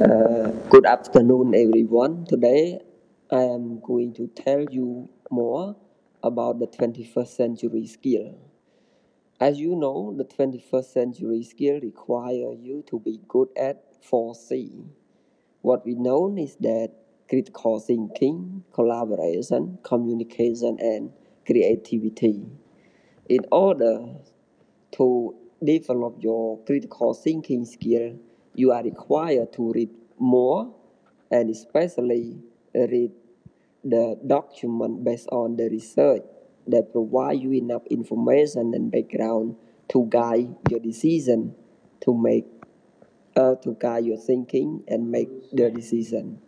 Uh, good afternoon, everyone. Today, I am going to tell you more about the 21st century skill. As you know, the 21st century skill require you to be good at 4C. What we know is that critical thinking, collaboration, communication, and creativity. In order to develop your critical thinking skill, you are required to read more and especially read the document based on the research that provide you enough information and background to guide your decision to make uh, to guide your thinking and make the decision